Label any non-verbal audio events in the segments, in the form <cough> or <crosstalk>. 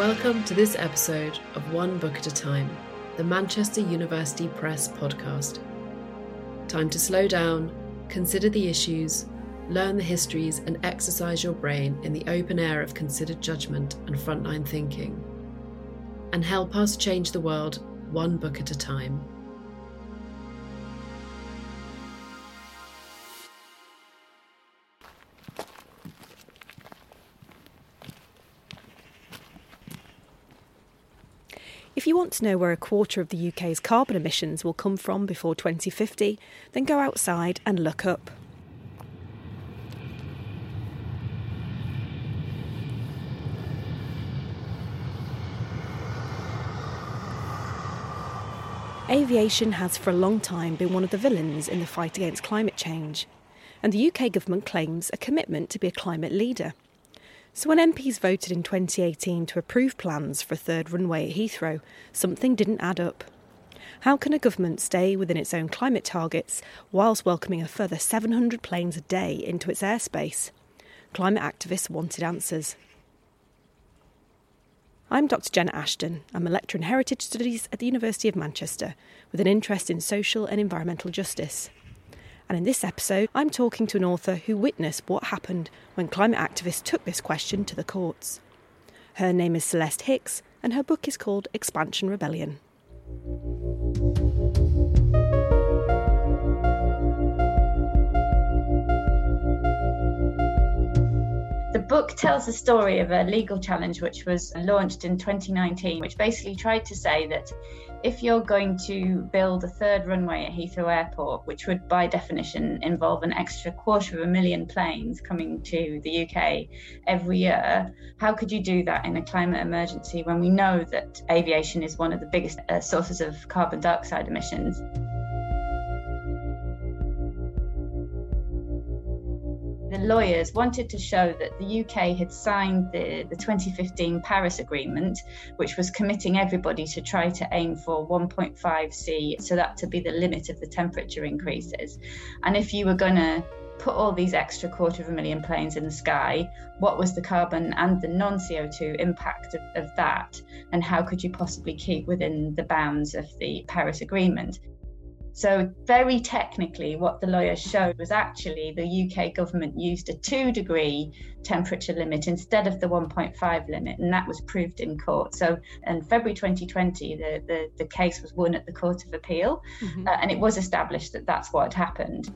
Welcome to this episode of One Book at a Time, the Manchester University Press podcast. Time to slow down, consider the issues, learn the histories, and exercise your brain in the open air of considered judgment and frontline thinking. And help us change the world one book at a time. Want to know where a quarter of the UK's carbon emissions will come from before 2050, then go outside and look up. Aviation has for a long time been one of the villains in the fight against climate change, and the UK government claims a commitment to be a climate leader. So, when MPs voted in 2018 to approve plans for a third runway at Heathrow, something didn't add up. How can a government stay within its own climate targets whilst welcoming a further 700 planes a day into its airspace? Climate activists wanted answers. I'm Dr. Jenna Ashton. I'm a lecturer in Heritage Studies at the University of Manchester with an interest in social and environmental justice. And in this episode, I'm talking to an author who witnessed what happened when climate activists took this question to the courts. Her name is Celeste Hicks, and her book is called Expansion Rebellion. Book tells the story of a legal challenge which was launched in 2019, which basically tried to say that if you're going to build a third runway at Heathrow Airport, which would by definition involve an extra quarter of a million planes coming to the UK every year, how could you do that in a climate emergency when we know that aviation is one of the biggest uh, sources of carbon dioxide emissions? The lawyers wanted to show that the UK had signed the, the 2015 Paris Agreement, which was committing everybody to try to aim for 1.5 C, so that to be the limit of the temperature increases. And if you were going to put all these extra quarter of a million planes in the sky, what was the carbon and the non CO2 impact of, of, that? And how could you possibly keep within the bounds of the Paris Agreement? So, very technically, what the lawyers showed was actually the UK government used a two degree temperature limit instead of the 1.5 limit, and that was proved in court. So, in February 2020, the, the, the case was won at the Court of Appeal, mm-hmm. uh, and it was established that that's what had happened.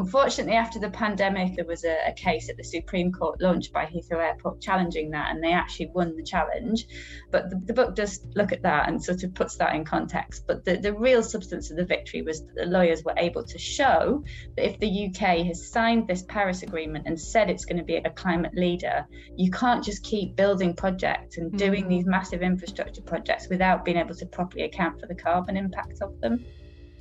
Unfortunately, after the pandemic, there was a, a, case at the Supreme Court launched by Heathrow Airport challenging that, and they actually won the challenge. But the, the book does look at that and sort of puts that in context. But the, the real substance of the victory was that the lawyers were able to show that if the UK has signed this Paris Agreement and said it's going to be a climate leader, you can't just keep building projects and doing mm-hmm. these massive infrastructure projects without being able to properly account for the carbon impact of them.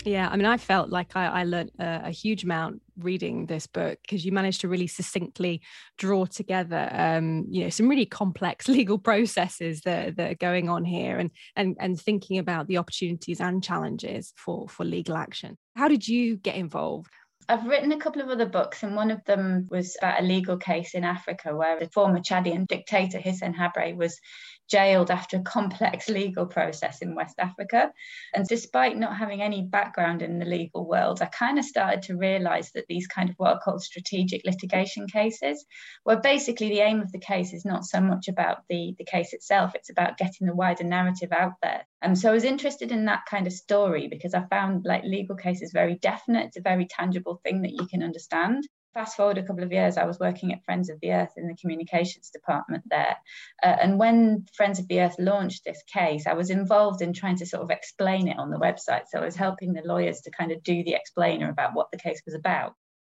Yeah, I mean, I felt like I, I learned a, a, huge amount reading this book because you managed to really succinctly draw together, um, you know, some really complex <laughs> legal processes that, that are going on here, and and and thinking about the opportunities and challenges for for legal action. How did you get involved? I've written a couple of other books, and one of them was about a legal case in Africa where the former Chadian dictator Hissène Habré was jailed after a complex <laughs> legal process in West Africa. And despite not having any background in the legal world, I kind of started to realize that these kind of what are called strategic litigation cases, where basically the aim of the case is not so much about the, the case itself, it's about getting the wider narrative out there. And so I was interested in that kind of story because I found like legal cases very definite, it's a very tangible thing that you can understand fast forward a couple of years, I was working at Friends of the Earth in the communications department there. Uh, and when Friends of the Earth launched this case, I was involved in trying to sort of explain it on the website. So I was helping the lawyers to kind of do the explainer about what the case was about.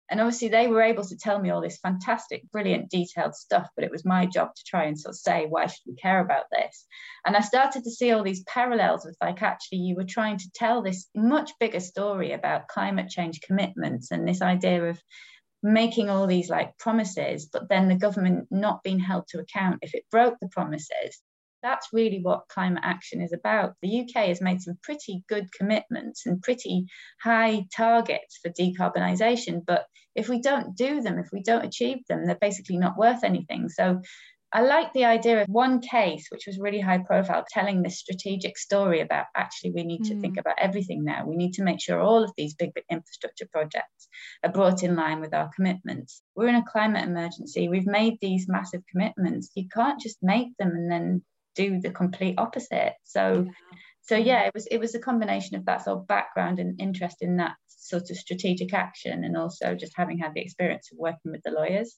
And obviously, they were able to tell me all this fantastic, brilliant, detailed stuff, but it was my job to try and sort of say, why should we care about this? And I started to see all these parallels with like, actually, you were trying to tell this much bigger story about climate change commitments and this idea of making all these like promises, but then the government not being held to account if it broke the promises. That's really what climate action is about. The UK has made some pretty good commitments and pretty high targets for decarbonisation, but if we don't do them, if we don't achieve them, they're basically not worth anything. So I like the idea of one case, which was really high profile, telling this strategic story about actually we need to think mm. about everything now. We need to make sure all of these big infrastructure projects are brought in line with our commitments. We're in a climate emergency. We've made these massive commitments. You can't just make them and then do the complete opposite. So yeah. so yeah, it was it was a combination of that sort of background and interest in that sort of strategic action and also just having had the experience of working with the lawyers.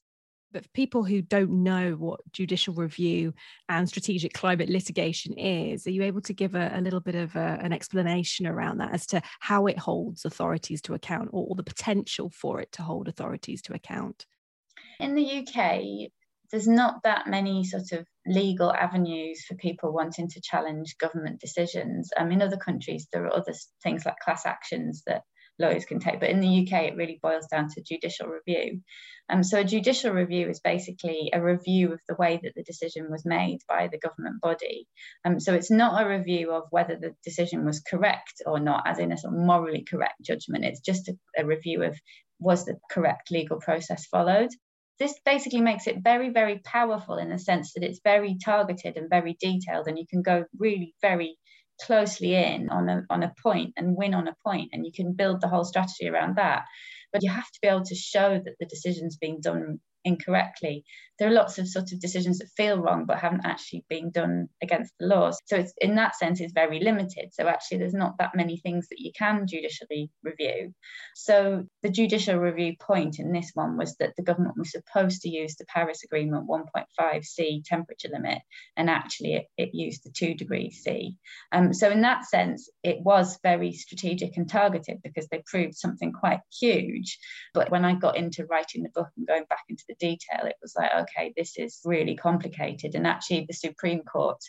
But for people who don't know what judicial review and strategic climate litigation is, are you able to give a, a little bit of a, an explanation around that as to how it holds authorities to account or, or the potential for it to hold authorities to account? In the UK, there's not that many sort of legal avenues for people wanting to challenge government decisions. Um, in other countries, there are other things like class actions that lawyers can take. But in the UK, it really boils down to judicial review. Um, so a judicial review is basically a review of the way that the decision was made by the government body. Um, so it's not a review of whether the decision was correct or not, as in a sort of morally correct judgment. It's just a, a review of was the correct legal process followed this basically makes it very, very powerful in the sense that it's very targeted and very detailed, and you can go really very closely in on a, on a point and win on a point and you can build the whole strategy around that but you have to be able to show that the decision's being done incorrectly. There are lots of sort of decisions that feel wrong but haven't actually been done against the laws. So it's in that sense it's very limited. So actually there's not that many things that you can judicially review. So the judicial review point in this one was that the government was supposed to use the Paris Agreement 1.5 C temperature limit and actually it, it used the 2 degrees C. Um, so in that sense it was very strategic and targeted because they proved something quite huge. But when I got into writing the book and going back into the detail, it was like, this is really complicated. And actually, the Supreme Court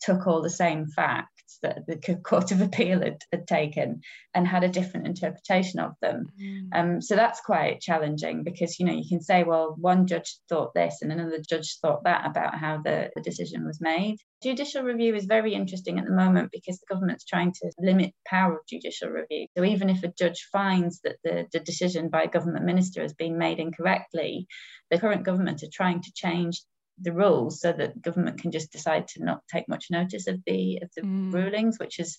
took all the same facts that the Court of Appeal had, had taken and had a different interpretation of them. Mm. Um, so that's quite challenging because you know you can say, well, one judge thought this and another judge thought that about how the, the decision was made. Judicial review is very interesting at the moment because the government's trying to limit power of judicial review. So even if a judge finds that the, the decision by a government minister has been made incorrectly, the current government are trying to change the rules so that government can just decide to not take much notice of the of the mm. rulings, which is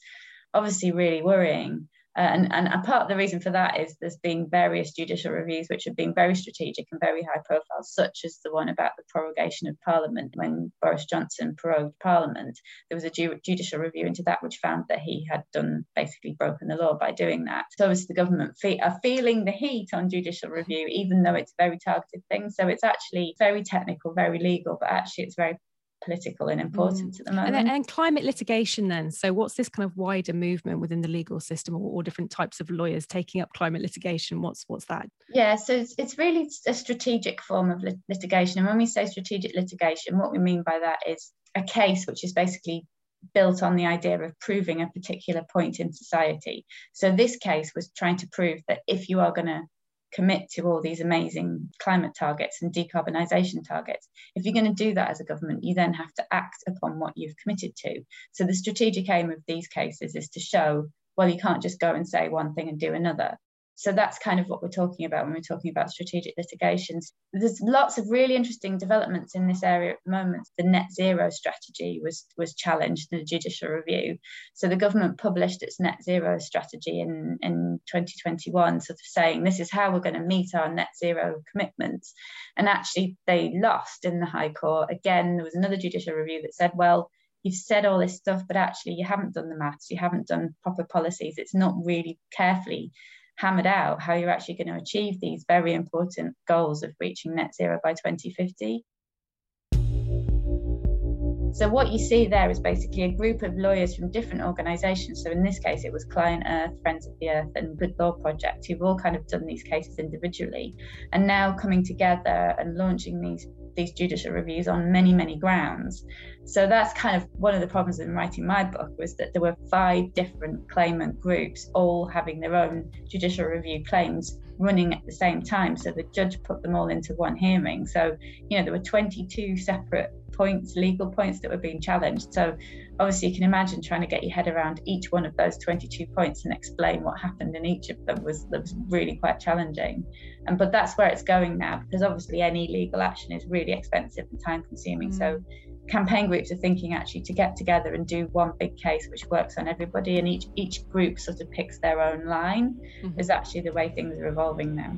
obviously really worrying. And, and a part of the reason for that is there's been various judicial reviews which have been very strategic and very high profile, such as the one about the prorogation of Parliament when Boris Johnson prorogued Parliament. There was a ju- judicial review into that which found that he had done basically broken the law by doing that. So obviously the government fe- are feeling the heat on judicial review, even though it's a very targeted thing. So it's actually very technical, very legal, but actually it's very political and important mm. at the moment. And, and, climate litigation, then. So, what's this kind of wider movement within the legal system, or, or, different types of lawyers taking up climate litigation? What's what's that? Yeah, so it's, it's really a strategic form of lit- litigation. And when we say strategic litigation, what we mean by that is a case which is basically built on the idea of proving a particular point in society. So this case was trying to prove that if you are going to commit to all these amazing climate targets and decarbonisation targets. If you're going to do that as a government, you then have to act upon what you've committed to. So the strategic aim of these cases is to show, well, you can't just go and say one thing and do another. So that's kind of what we're talking about when we're talking about strategic litigations. There's lots of really interesting developments in this area at the moment. The net zero strategy was was challenged in a judicial review. So the government published its net zero strategy in, in 2021, sort of saying this is how we're going to meet our net zero commitments. And actually they lost in the High Court. Again, there was another judicial review that said, well, you've said all this stuff, but actually you haven't done the maths, you haven't done proper policies. It's not really carefully hammered out how you're actually going to achieve these very important goals of reaching net zero by 2050. So what you see there is basically a group of lawyers from different organisations. So in this case, it was Client Earth, Friends of the Earth, and Good Law Project, who've all kind of done these cases individually, and now coming together and launching these these judicial reviews on many many grounds. So that's kind of one of the problems in writing my book was that there were five different claimant groups all having their own judicial review claims running at the same time. So the judge put them all into one hearing. So, you know, there were 22 separate points, legal points that were being challenged. So obviously you can imagine trying to get your head around each one of those 22 points and explain what happened in each of them was, was really quite challenging. And but that's where it's going now because obviously any legal action is really expensive and time consuming. Mm. So campaign groups are thinking actually to get together and do one big case which works on everybody and each each group sort of picks their own line mm-hmm. is actually the way things are evolving now.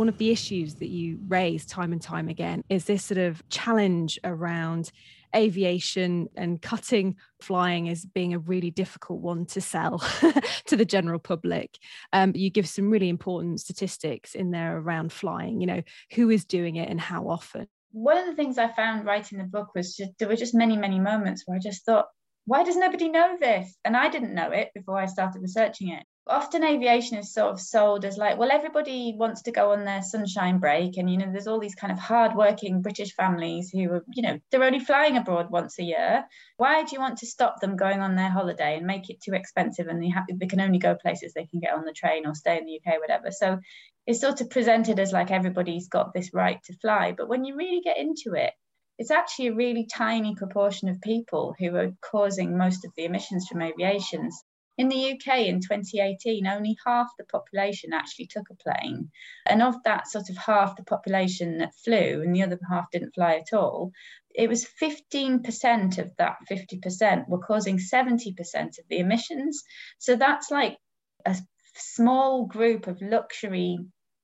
one of the issues that you raise time and time again is this sort of challenge around aviation and cutting flying as being a really difficult one to sell <laughs> to the general public. Um, you give some really important statistics in there around flying, you know, who is doing it and how often. One of the things I found writing the book was just there were just many, many moments where I just thought, why does nobody know this? And I didn't know it before I started researching it. Often aviation is sort of sold as like well everybody wants to go on their sunshine break. And you know there's all these kind of hard-working british families who are you know they're only flying abroad once a year. Why do you want to stop them going on their holiday and make it too expensive? And they have they can only go places they can get on the train or stay in the uk whatever. So it's sort of presented as like everybody's got this right to fly. But when you really get into it it's actually a really tiny proportion of people who are causing most of the emissions from aviation. In the UK in 2018, only half the population actually took a plane. And of that sort of half the population that flew and the other half didn't fly at all, it was 15% of that 50% were causing 70% of the emissions. So that's like a small group of luxury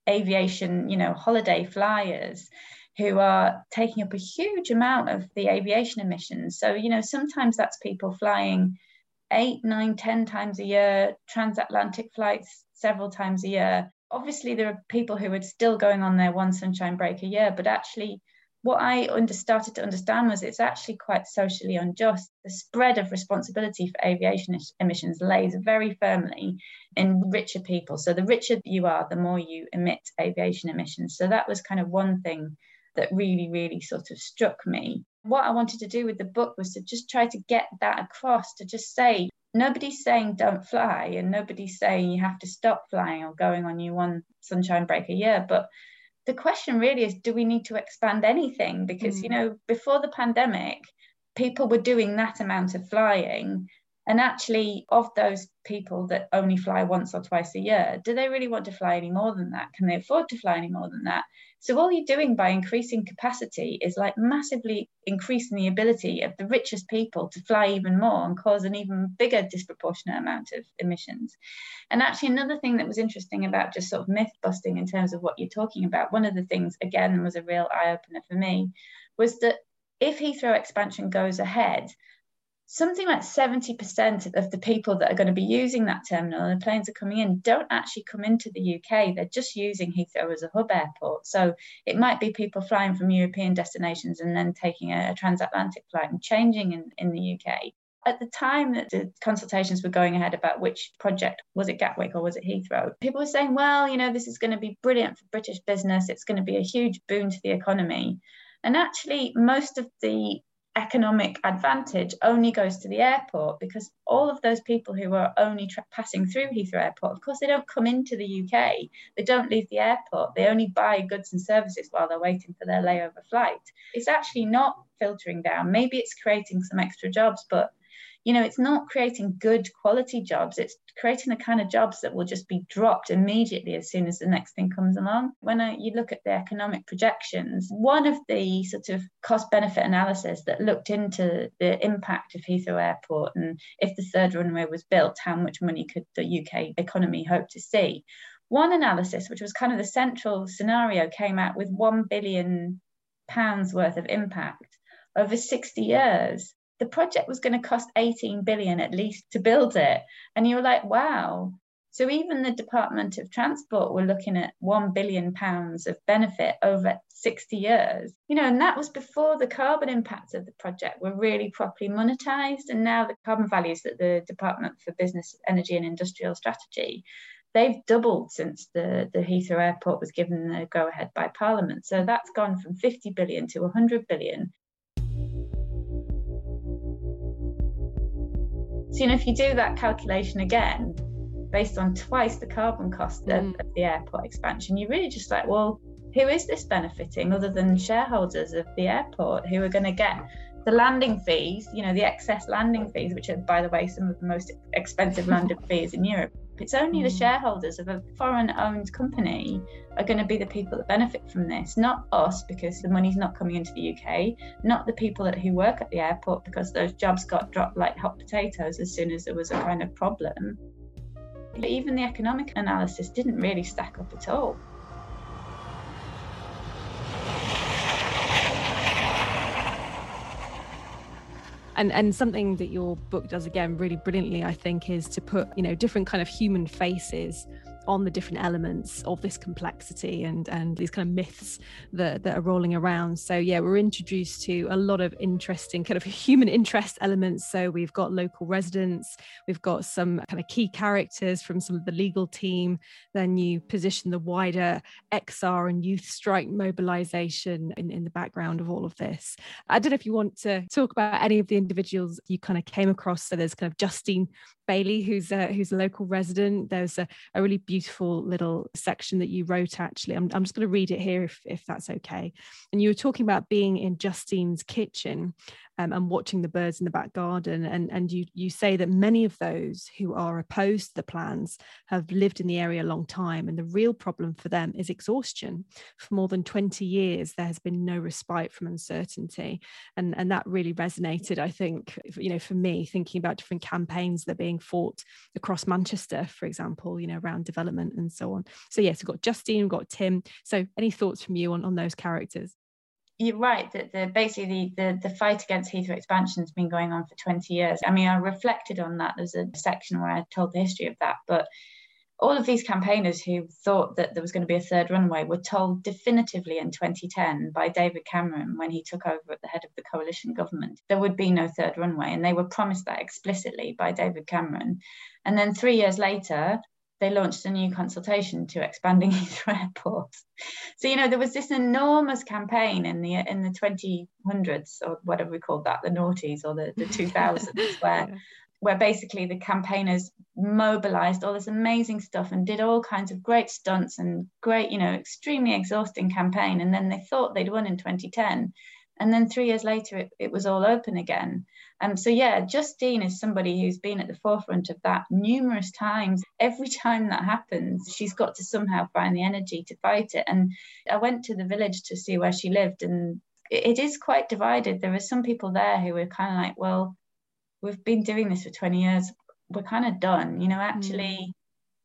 aviation, you know, holiday flyers who are taking up a huge amount of the aviation emissions. So, you know, sometimes that's people flying eight, nine, ten times a year, transatlantic flights several times a year. Obviously, there are people who are still going on their one sunshine break a year, but actually, what I under, started to understand was it's actually quite socially unjust. The spread of responsibility for aviation emissions lays very firmly in richer people. So the richer you are, the more you emit aviation emissions. So that was kind of one thing that really, really sort of struck me. What I wanted to do with the book was to just try to get that across, to just say, nobody's saying don't fly, and nobody's saying you have to stop flying or going on your one sunshine break a year. But the question really is do we need to expand anything? Because, mm. you know, before the pandemic, people were doing that amount of flying and actually, of those people that only fly once or twice a year, do they really want to fly any more than that? Can they afford to fly any more than that? So, all you're doing by increasing capacity is like massively increasing the ability of the richest people to fly even more and cause an even bigger disproportionate amount of emissions. And actually, another thing that was interesting about just sort of myth busting in terms of what you're talking about, one of the things, again, was a real eye opener for me, was that if Heathrow expansion goes ahead, something like 70% of the people that are going to be using that terminal and the planes are coming in don't actually come into the UK. They're just using Heathrow as a hub airport. So it might be people flying from European destinations and then taking a, a transatlantic flight and changing in, in the UK. At the time that the consultations were going ahead about which project was it Gatwick or was it Heathrow, people were saying, well, you know, this is going to be brilliant for British business. It's going to be a huge boon to the economy. And actually, most of the economic advantage only goes to the airport because all of those people who are only tra- passing through Heathrow Airport, of course, they don't come into the UK. They don't leave the airport. They only buy goods and services while they're waiting for their layover flight. It's actually not filtering down. Maybe it's creating some extra jobs, but you know, it's not creating good quality jobs. It's creating the kind of jobs that will just be dropped immediately as soon as the next thing comes along. When I, you look at the economic projections, one of the sort of cost benefit analysis that looked into the impact of Heathrow Airport and if the third runway was built, how much money could the UK economy hope to see? One analysis, which was kind of the central scenario, came out with 1 billion pounds worth of impact over 60 years the project was going to cost 18 billion at least to build it and you were like wow So even the Department of Transport were looking at one billion pounds of benefit over 60 years. You know, and that was before the carbon impacts of the project were really properly monetized. And now the carbon values that the Department for Business, Energy and Industrial Strategy they've doubled since the, the Heathrow Airport was given the go ahead by Parliament. So that's gone from 50 billion to 100 billion. So, you know, if you do that calculation again, based on twice the carbon cost mm. of, of the airport expansion, you're really just like, well, who is this benefiting other than shareholders of the airport who are going to get the landing fees, you know, the excess landing fees, which are, by the way, some of the most expensive landing <laughs> fees in Europe. It's only the mm. shareholders of a foreign owned company are going to be the people that benefit from this, not us, because the money's not coming into the UK, not the people that, who work at the airport, because those jobs got dropped like hot potatoes as soon as there was a kind of problem. But even the economic analysis didn't really stack up at all. And and something that your book does again really brilliantly i think is to put you know different kind of human faces on the different elements of this complexity and and these kind of myths that, that are rolling around. So yeah we're introduced to a lot of interesting kind of <laughs> human interest elements. So we've got local residents we've got some kind of key characters from some of the legal team. Then you position the wider xr and youth strike mobilization in, in the background of all of this. I don't know if you want to talk about any of the individuals you kind of came across. So there's kind of justine Bailey, who's a, who's a local resident. There's a, a really beautiful little section that you wrote. Actually, I'm, I'm just going to read it here if if that's okay. And you were talking about being in Justine's kitchen, um, and watching the birds in the back garden. And, and you, you say that many of those who are opposed to the plans have lived in the area a long time. And the real problem for them is exhaustion. For more than 20 years, there has been no respite from uncertainty. And, and that really resonated, I think, you know, for me, thinking about different campaigns that are being fought across Manchester, for example, you know, around development and so on. So, yes, we've got Justine, we've got Tim. So, any thoughts from you on, on those characters? You're right that the basically the, the fight against Heathrow expansion has been going on for 20 years. I mean, I reflected on that. There's a section where I told the history of that, but all of these campaigners who thought that there was going to be a third runway were told definitively in 2010 by David Cameron when he took over at the head of the coalition government there would be no third runway and they were promised that explicitly by David Cameron and then 3 years later they launched a new consultation to expanding <laughs> Heathrow Airport. So you know there was this enormous campaign in the in the 2000s or whatever we called that, the noughties or the, the <laughs> 2000s, where where basically the campaigners mobilized all this amazing stuff and did all kinds of great stunts and great, you know, extremely exhausting campaign. And then they thought they'd won in 2010. And then three years later, it, it was all open again. Um, so yeah, Justine is somebody who's been at the forefront of that numerous times. Every time that happens, she's got to somehow find the energy to fight it. And I went to the village to see where she lived, and it is quite divided. There are some people there who are kind of like, well, we've been doing this for 20 years. We're kind of done. You know, actually, mm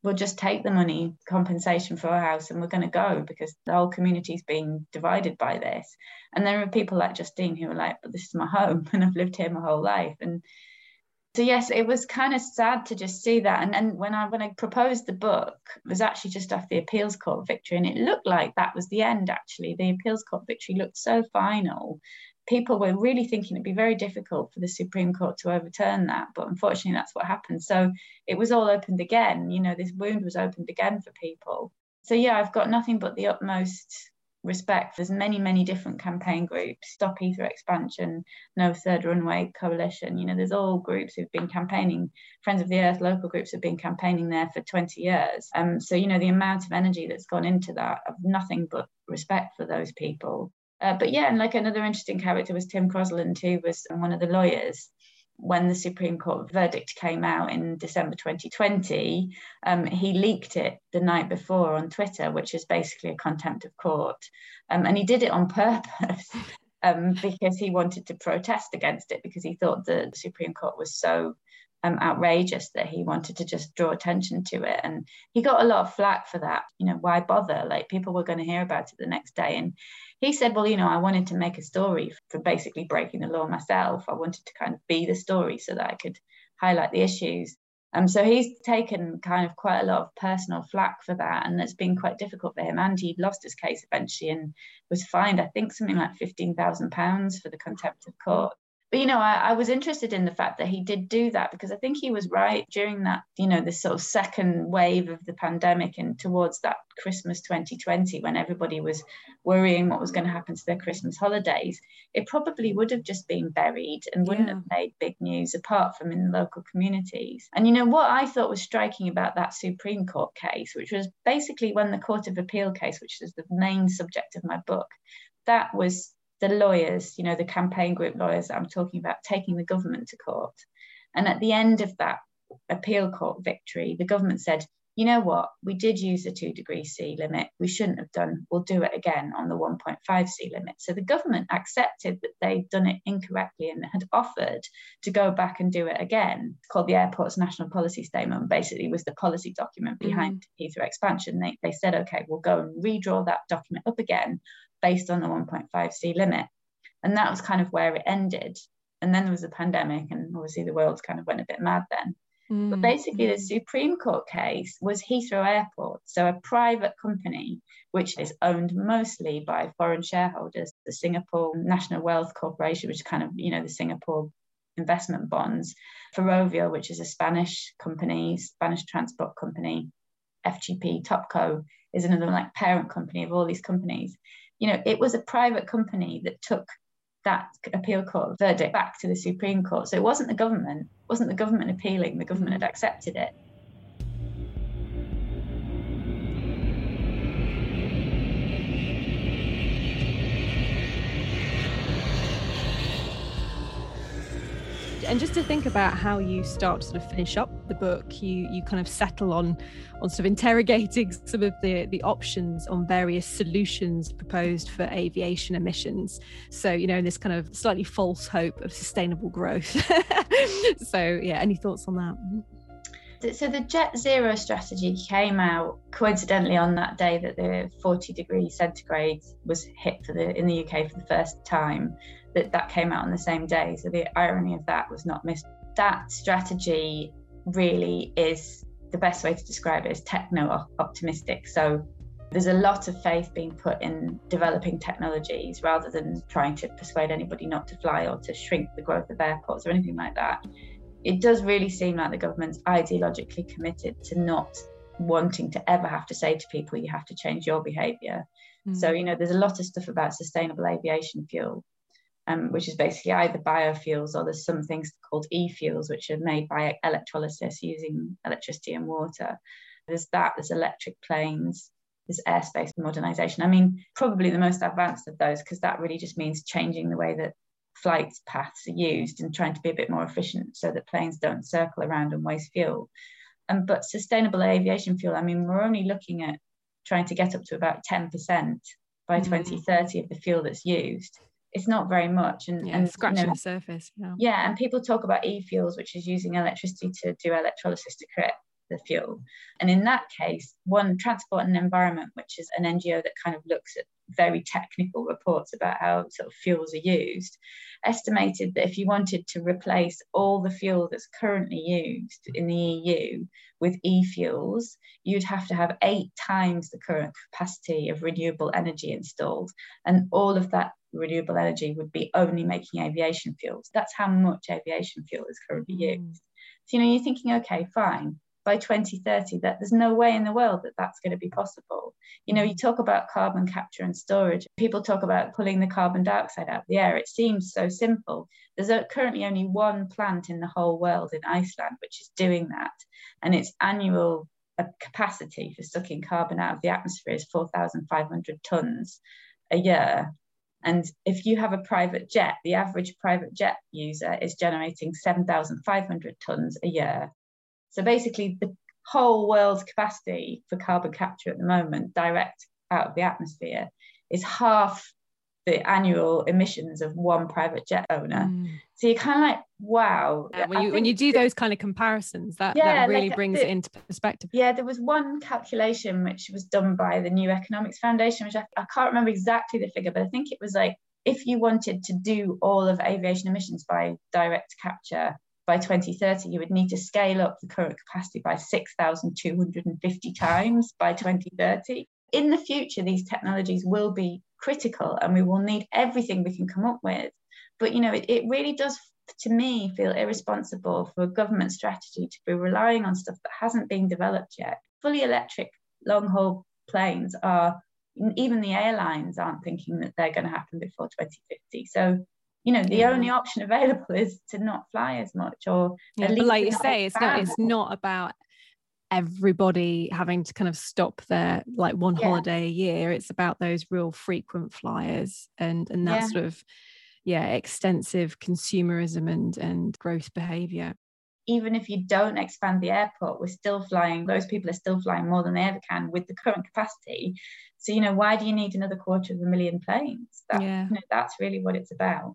we'll just take the money compensation for our house and we're going to go because the whole community is being divided by this. And there are people like justine who are like but this is my home <laughs> and i've lived here my whole life. And so yes it was kind of sad to just see that. And then when i when i proposed the book it was actually just after the appeals court victory. And it looked like that was the end actually. The appeals court victory looked so final people were really thinking it'd be very difficult for the Supreme Court to overturn that. But unfortunately, that's what happened. So it was all opened again. You know, this wound was opened again for people. So yeah, I've got nothing but the utmost respect. There's many, many different campaign groups, Stop Heathrow Expansion, No Third Runway Coalition. You know, there's all groups who've been campaigning. Friends of the Earth local groups have been campaigning there for 20 years. Um, so, you know, the amount of energy that's gone into that, I've nothing but respect for those people. Uh, but yeah, and like another interesting character was Tim Crosland, who was one of the lawyers when the Supreme Court verdict came out in December 2020, um, he leaked it the night before on Twitter, which is basically a contempt of court. Um, and he did it on <laughs> purpose um, because he wanted to protest against it because he thought the Supreme Court was so um, outrageous that he wanted to just draw attention to it. And he got a lot of flack for that. You know, why bother? Like people were going to hear about it the next day. And he said, well, you know, I wanted to make a story for basically breaking the law myself. I wanted to kind of be the story so that I could highlight the issues. Um, so he's taken kind of quite a lot of personal flack for that, and it's been quite difficult for him. And he lost his case eventually and was fined, I think, something like fifteen thousand pounds for the contempt of court but you know I, I, was interested in the fact that he did do that because i think he was right during that you know the sort of second wave of the pandemic and towards that christmas 2020 when everybody was worrying what was going to happen to their christmas holidays it probably would have just been buried and wouldn't yeah. have made big news apart from in local communities and you know what i thought was striking about that supreme court case which was basically when the court of appeal case which is the main subject of my book that was the lawyers, you know, the campaign group lawyers that I'm talking about, taking the government to court. And at the end of that appeal court victory, the government said, you know what, we did use the two degree C limit. We shouldn't have done, we'll do it again on the 1.5 C limit. So the government accepted that they'd done it incorrectly and had offered to go back and do it again. It's called the airport's national policy statement, basically was the policy document mm-hmm. behind mm-hmm. Heathrow expansion. They, they said, okay, we'll go and redraw that document up again based on the 1.5C limit. And that was kind of where it ended. And then there was a pandemic, and obviously the world kind of went a bit mad then. Mm. But basically, the Supreme Court case was Heathrow Airport, so a private company which is owned mostly by foreign shareholders, the Singapore National Wealth Corporation, which is kind of, you know, the Singapore investment bonds, Ferrovial, which is a Spanish company, Spanish transport company, FGP Topco is another like parent company of all these companies you know, it was a private company that took that appeal court verdict back to the Supreme Court. So it wasn't the government, wasn't the government appealing, the government had accepted it. And just to think about how you start to sort of finish up the book you you kind of settle on on sort of interrogating <laughs> some of the the options on various solutions proposed for aviation emissions. So you know in this kind of slightly false hope of sustainable growth. <laughs> So yeah any thoughts on that? So the jet zero strategy came out coincidentally on that day that the 40 degrees centigrade was hit for the in the UK for the first time that that came out on the same day. So the irony of that was not missed. That strategy really is the best way to describe it is techno optimistic. So there's a lot of faith being put in developing technologies rather than trying to persuade anybody not to fly or to shrink the growth of airports or anything like that. It does really seem like the government's ideologically committed to not wanting to ever have to say to people, you have to change your behaviour. Mm. So, you know, there's a lot of stuff about sustainable aviation fuel um, which is basically either biofuels or there's some things called e-fuels, which are made by electrolysis using electricity and water. There's that, there's electric planes, there's airspace modernization. I mean, probably the most advanced of those, because that really just means changing the way that flight paths are used and trying to be a bit more efficient so that planes don't circle around and waste fuel. Um, but sustainable aviation fuel, I mean, we're only looking at trying to get up to about 10% by mm. 2030 of the fuel that's used it's not very much and, yeah, and scratching you know, the surface yeah. yeah and people talk about e-fuels which is using electricity to do electrolysis to create the fuel and in that case one transport and environment which is an ngo that kind of looks at very technical reports about how sort of fuels are used estimated that if you wanted to replace all the fuel that's currently used in the eu with e-fuels you'd have to have eight times the current capacity of renewable energy installed and all of that renewable energy would be only making aviation fuels. That's how much aviation fuel is currently mm. used. So, you know, you're thinking, okay, fine. By 2030, that there's no way in the world that that's going to be possible. You know, you talk about carbon capture and storage. People talk about pulling the carbon dioxide out of the air. It seems so simple. There's a, currently only one plant in the whole world in Iceland which is doing that, and its annual uh, capacity for sucking carbon out of the atmosphere is 4,500 tons a year. And if you have a private jet, the average private jet user is generating 7,500 tonnes a year. So basically, the whole world's capacity for carbon capture at the moment, direct out of the atmosphere, is half the annual emissions of one private jet owner. Mm. So you're kind of like, wow. Yeah, when, you, when you do those kind of comparisons, that, yeah, that really like brings the, it into perspective. Yeah, there was one calculation which was done by the New Economics Foundation, which I, I can't remember exactly the figure, but I think it was like if you wanted to do all of aviation emissions by direct capture, by 2030, you would need to scale up the current capacity by 6,250 times by 2030. In the future, these technologies will be critical and we will need everything we can come up with. But, you know, it, it really does, to me, feel irresponsible for a government strategy to be relying on stuff that hasn't been developed yet. Fully electric long haul planes are, even the airlines aren't thinking that they're going to happen before 2050. So, you know the yeah. only option available <laughs> is to not fly as much or yeah, like you say it's not it's not about everybody having to kind of stop their like one yeah. holiday a year it's about those real frequent flyers and and that sort of yeah extensive consumerism and and growth behavior even if you don't expand the airport we're still flying those people are still flying more than they ever can with the current capacity so you know why do you need another quarter of a million planes that, yeah. You know, that's really what it's about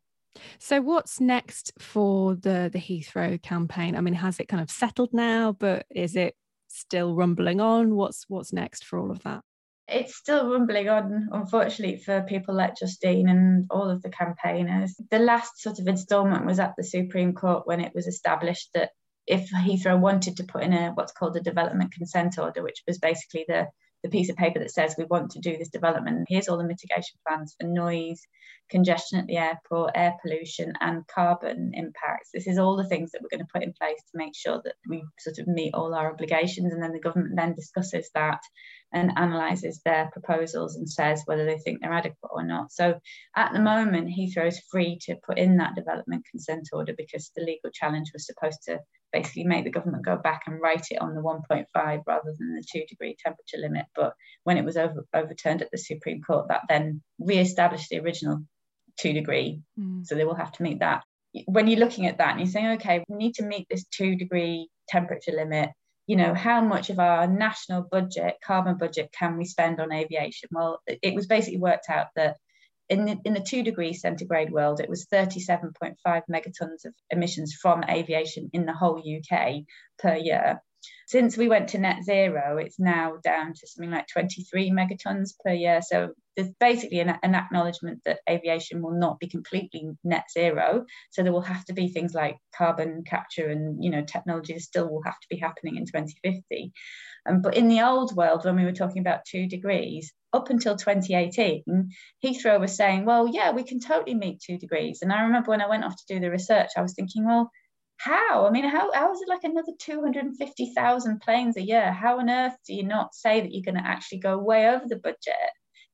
so what's next for the the Heathrow campaign? I mean, has it kind of settled now, but is it still rumbling on? What's what's next for all of that? It's still rumbling on, unfortunately, for people like Justine and all of the campaigners. The last sort of instalment was at the Supreme Court when it was established that if Heathrow wanted to put in a what's called a development consent order, which was basically the the piece of paper that says we want to do this development. Here's all the mitigation plans for noise, congestion at the airport, air pollution, and carbon impacts. This is all the things that we're going to put in place to make sure that we sort of meet all our obligations. And then the government then discusses that and analyzes their proposals and says whether they think they're adequate or not. So at the moment, Heathrow is free to put in that development consent order because the legal challenge was supposed to basically make the government go back and write it on the 1.5 rather than the two degree temperature limit. But when it was over, overturned at the Supreme Court, that then re-established the original two degree. Mm. So they will have to meet that. When you're looking at that and you're saying, okay, we need to meet this two degree temperature limit, you know, how much of our national budget, carbon budget, can we spend on aviation? Well, it was basically worked out that in the, in the two degree centigrade world, it was 37.5 megatons of emissions from aviation in the whole UK per year. Since we went to net zero, it's now down to something like 23 megatons per year. So there's basically an, an, acknowledgement that aviation will not be completely net zero. So there will have to be things like carbon capture and you know technology still will have to be happening in 2050. Um, but in the old world, when we were talking about two degrees, up until 2018, Heathrow was saying, well, yeah, we can totally meet two degrees. And I remember when I went off to do the research, I was thinking, well, how? I mean, how, how is it like another 250,000 planes a year? How on earth do you not say that you're going to actually go way over the budget?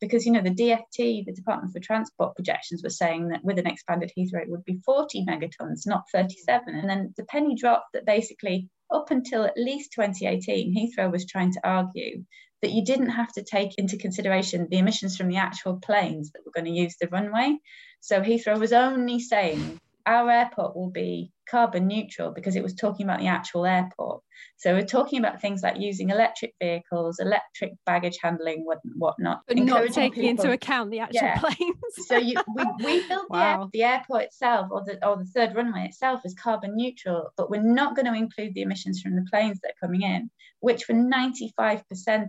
Because, you know, the DFT, the Department for Transport projections were saying that with an expanded Heathrow, it would be 40 megatons, not 37. And then the penny dropped that basically up until at least 2018, Heathrow was trying to argue that you didn't have to take into consideration the emissions from the actual planes that were going to use the runway. So Heathrow was only saying our airport will be carbon neutral because it was talking about the actual airport. So we're talking about things like using electric vehicles, electric baggage handling, what whatnot. But not taking people, into account the actual yeah. planes. so you, we, we built <laughs> wow. the, the, airport itself or the, or the third runway itself as carbon neutral, but we're not going to include the emissions from the planes that are coming in, which were 95%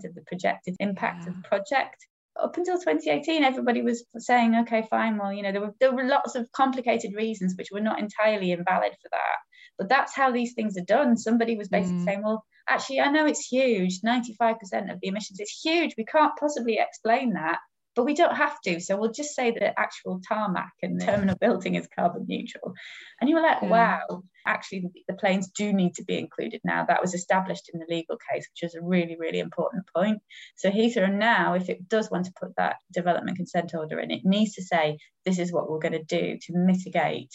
of the projected impact of the project up until 2018, everybody was saying, okay, fine, well, you know, there were there were lots of complicated reasons which were not entirely invalid for that. But that's how these things are done. Somebody was basically mm. saying, well, actually, I know it's huge, 95% of the emissions is huge. We can't possibly explain that but we don't have to. So we'll just say that actual tarmac and terminal <laughs> building is carbon neutral. And you were like, yeah. wow, actually, the planes do need to be included now. That was established in the legal case, which is a really, really important point. So Heathrow now, if it does want to put that development consent order in, it needs to say, this is what we're going to do to mitigate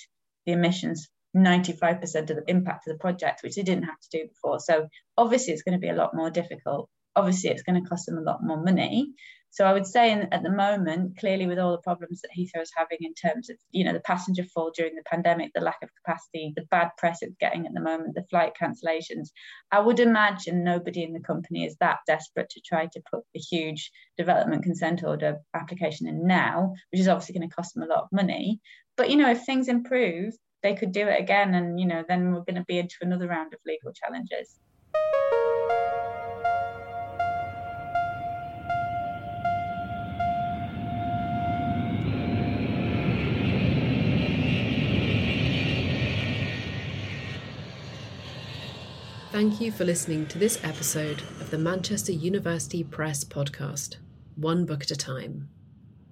the emissions 95% of the impact of the project, which they didn't have to do before. So obviously, it's going to be a lot more difficult. Obviously, it's going to cost them a lot more money. So I would say in, at the moment, clearly with all the problems that Heathrow is having in terms of, you know, the passenger fall during the pandemic, the lack of capacity, the bad press it's getting at the moment, the flight cancellations, I would imagine nobody in the company is that desperate to try to put the huge development consent order application in now, which is obviously going to cost them a lot of money. But, you know, if things improve, they could do it again. And, you know, then we're going to be into another round of legal challenges. Thank you for listening to this episode of the Manchester University Press podcast, one book at a time.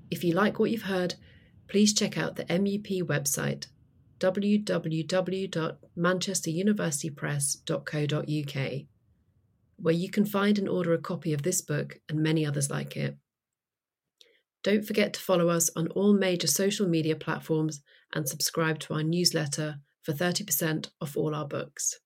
If you like what you've heard, please check out the MUP website www.manchesteruniversitypress.co.uk, where you can find and order a copy of this book and many others like it. Don't forget to follow us on all major social media platforms and subscribe to our newsletter for 30% off all our books.